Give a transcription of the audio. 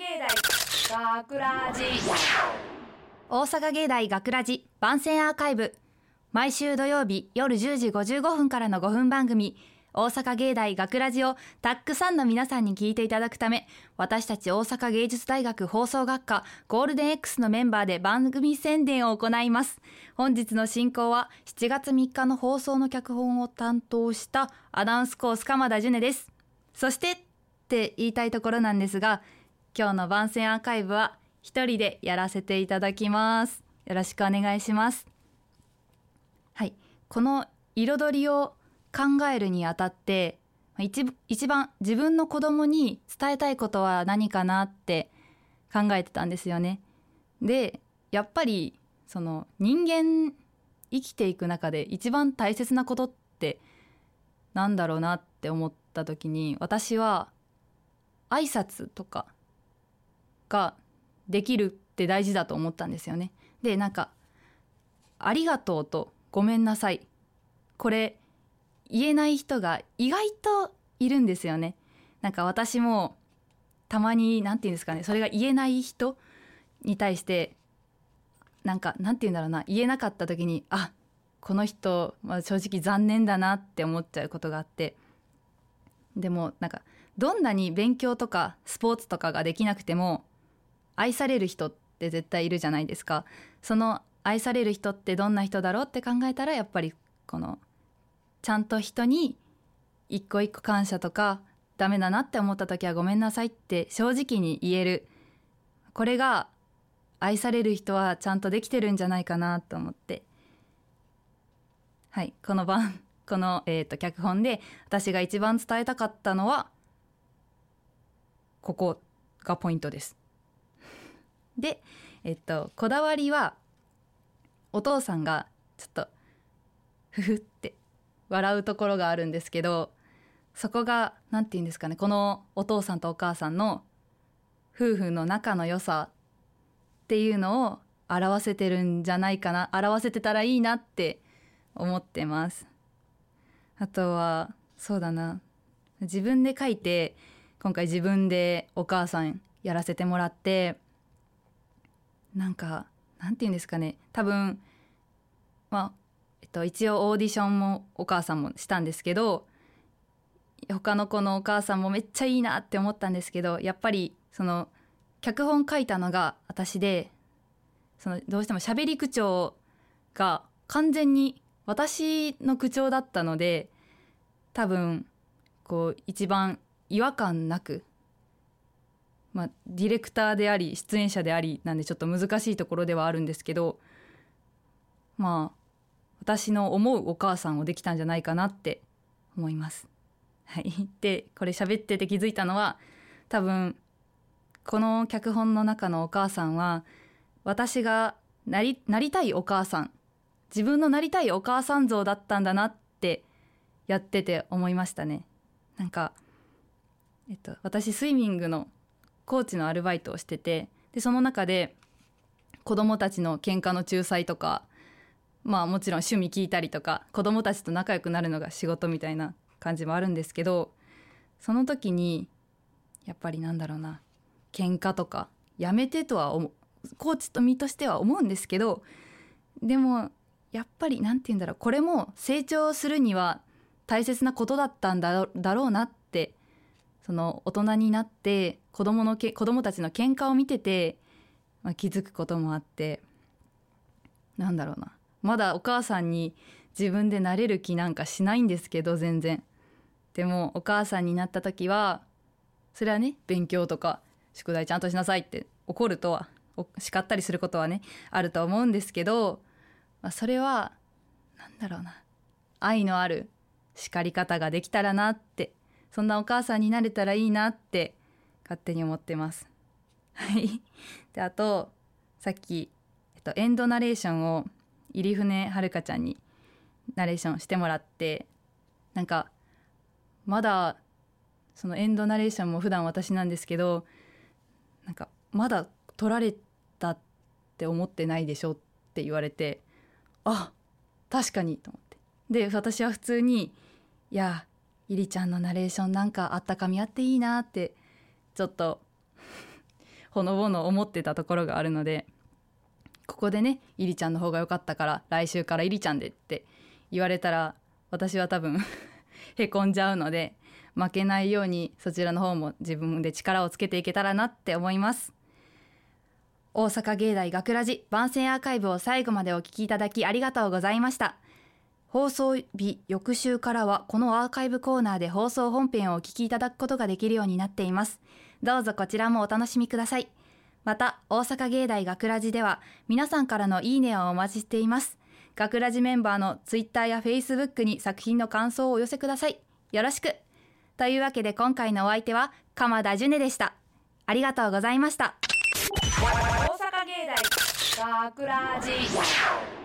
芸大学ラジ大阪芸大学ラジ番宣アーカイブ。毎週土曜日夜10時55分からの5分番組。大阪芸大学ラジをたくさんの皆さんに聞いていただくため私たち大阪芸術大学放送学科ゴールデン X のメンバーで番組宣伝を行います。本日の進行は7月3日の放送の脚本を担当したアナウンスコース鎌田樹音です。そしてって言いたいところなんですが今日の番宣アーカイブは一人でやらせていただきます。よろしくお願いします。はい。この彩りを考えるにあたって一一番自分の子供に伝えたいことは何かなって考えてたんですよね。でやっぱりその人間生きていく中で一番大切なことってなんだろうなって思った時に私は挨拶とかができるって大事だと思ったんですよね。でなんか「ありがとう」と「ごめんなさい」これ言えない人が意外といるんですよね。なんか私もたまに何て言うんですかねそれが言えない人に対してなんかなんて言うんだろうな言えなかった時にあこの人、まあ、正直残念だなって思っちゃうことがあってでもなんかどんなに勉強とかスポーツとかができなくても愛される人って絶対いるじゃないですか。その愛される人ってどんな人だろうって考えたらやっぱりこのちゃんと人に一個一個感謝とかダメだなって思った時はごめんなさいって正直に言える。これが愛される人はちゃんとできてるんじゃないかなと思って。はいこの番 この、えーと、脚本で私が一番伝えたかったのはここがポイントです。でえっとこだわりはお父さんがちょっとふふって笑うところがあるんですけどそこが何て言うんですかねこのお父さんとお母さんの夫婦の仲の良さっていうのを表せてるんじゃないかな表せてたらいいなって思ってます。あとはそうだな。自分で書いて今回自分でお母さんやらせてもらってなんかなんて言うんですかね。多分まあえっと、一応オーディションもお母さんもしたんですけど他の子のお母さんもめっちゃいいなって思ったんですけどやっぱりその脚本書いたのが私でそのどうしても喋り口調が完全に私の口調だったので多分こう一番違和感なく、まあ、ディレクターであり出演者でありなんでちょっと難しいところではあるんですけどまあ私の思うお母さんをできたんじゃないかなって思います。はい、でこれ喋ってて気づいたのは多分この脚本の中のお母さんは私がなりなりたいお母さん自分のなりたいお母さん像だったんだなってやってて思いましたね。なんか、えっと、私スイミングのコーチのアルバイトをしててでその中で子供たちの喧嘩の仲裁とかまあもちろん趣味聞いたりとか子供たちと仲良くなるのが仕事みたいな感じもあるんですけどその時にやっぱりなんだろうな喧嘩とかやめてとは思コーチと身としては思うんですけどでもやっぱり何て言うんだろうこれも成長するには大切なことだったんだろうなっその大人になって子供のけ子供たちの喧嘩を見てて、まあ、気づくこともあってなんだろうな。まだお母さんに自分でなれる気なんかしないんですけど全然。でもお母さんになった時はそれはね勉強とか宿題ちゃんとしなさいって怒るとは叱ったりすることはねあると思うんですけど、まあ、それは何だろうな。愛のある叱り方ができたらなってそんなお母さんになれたらいいなって勝手に思ってます。はいであとさっき、えっと、エンドナレーションを入船遥ちゃんにナレーションしてもらってなんかまだそのエンドナレーションも普段私なんですけどなんかまだ取られたって思ってないでしょって言われてあ確かにと思ってで私は普通にいやいりちゃんのナレーションなんかあったかみあっていいなってちょっと ほのぼの思ってたところがあるのでここでねいりちゃんの方が良かったから来週からいりちゃんでって言われたら私は多分 へこんじゃうので負けないようにそちらの方も自分で力をつけていけたらなって思います。大阪芸大学ラジ番宣アーカイブを最後までお聞きいただきありがとうございました。放送日翌週からはこのアーカイブコーナーで放送本編をお聞きいただくことができるようになっています。どうぞこちらもお楽しみください。また大阪芸大学ラジでは皆さんからのいいねをお待ちしています。学ラジメンバーのツイッターやフェイスブックに作品の感想をお寄せください。よろしく。というわけで今回のお相手は鎌田ジュネでした。ありがとうございました。大阪芸大学ラジ。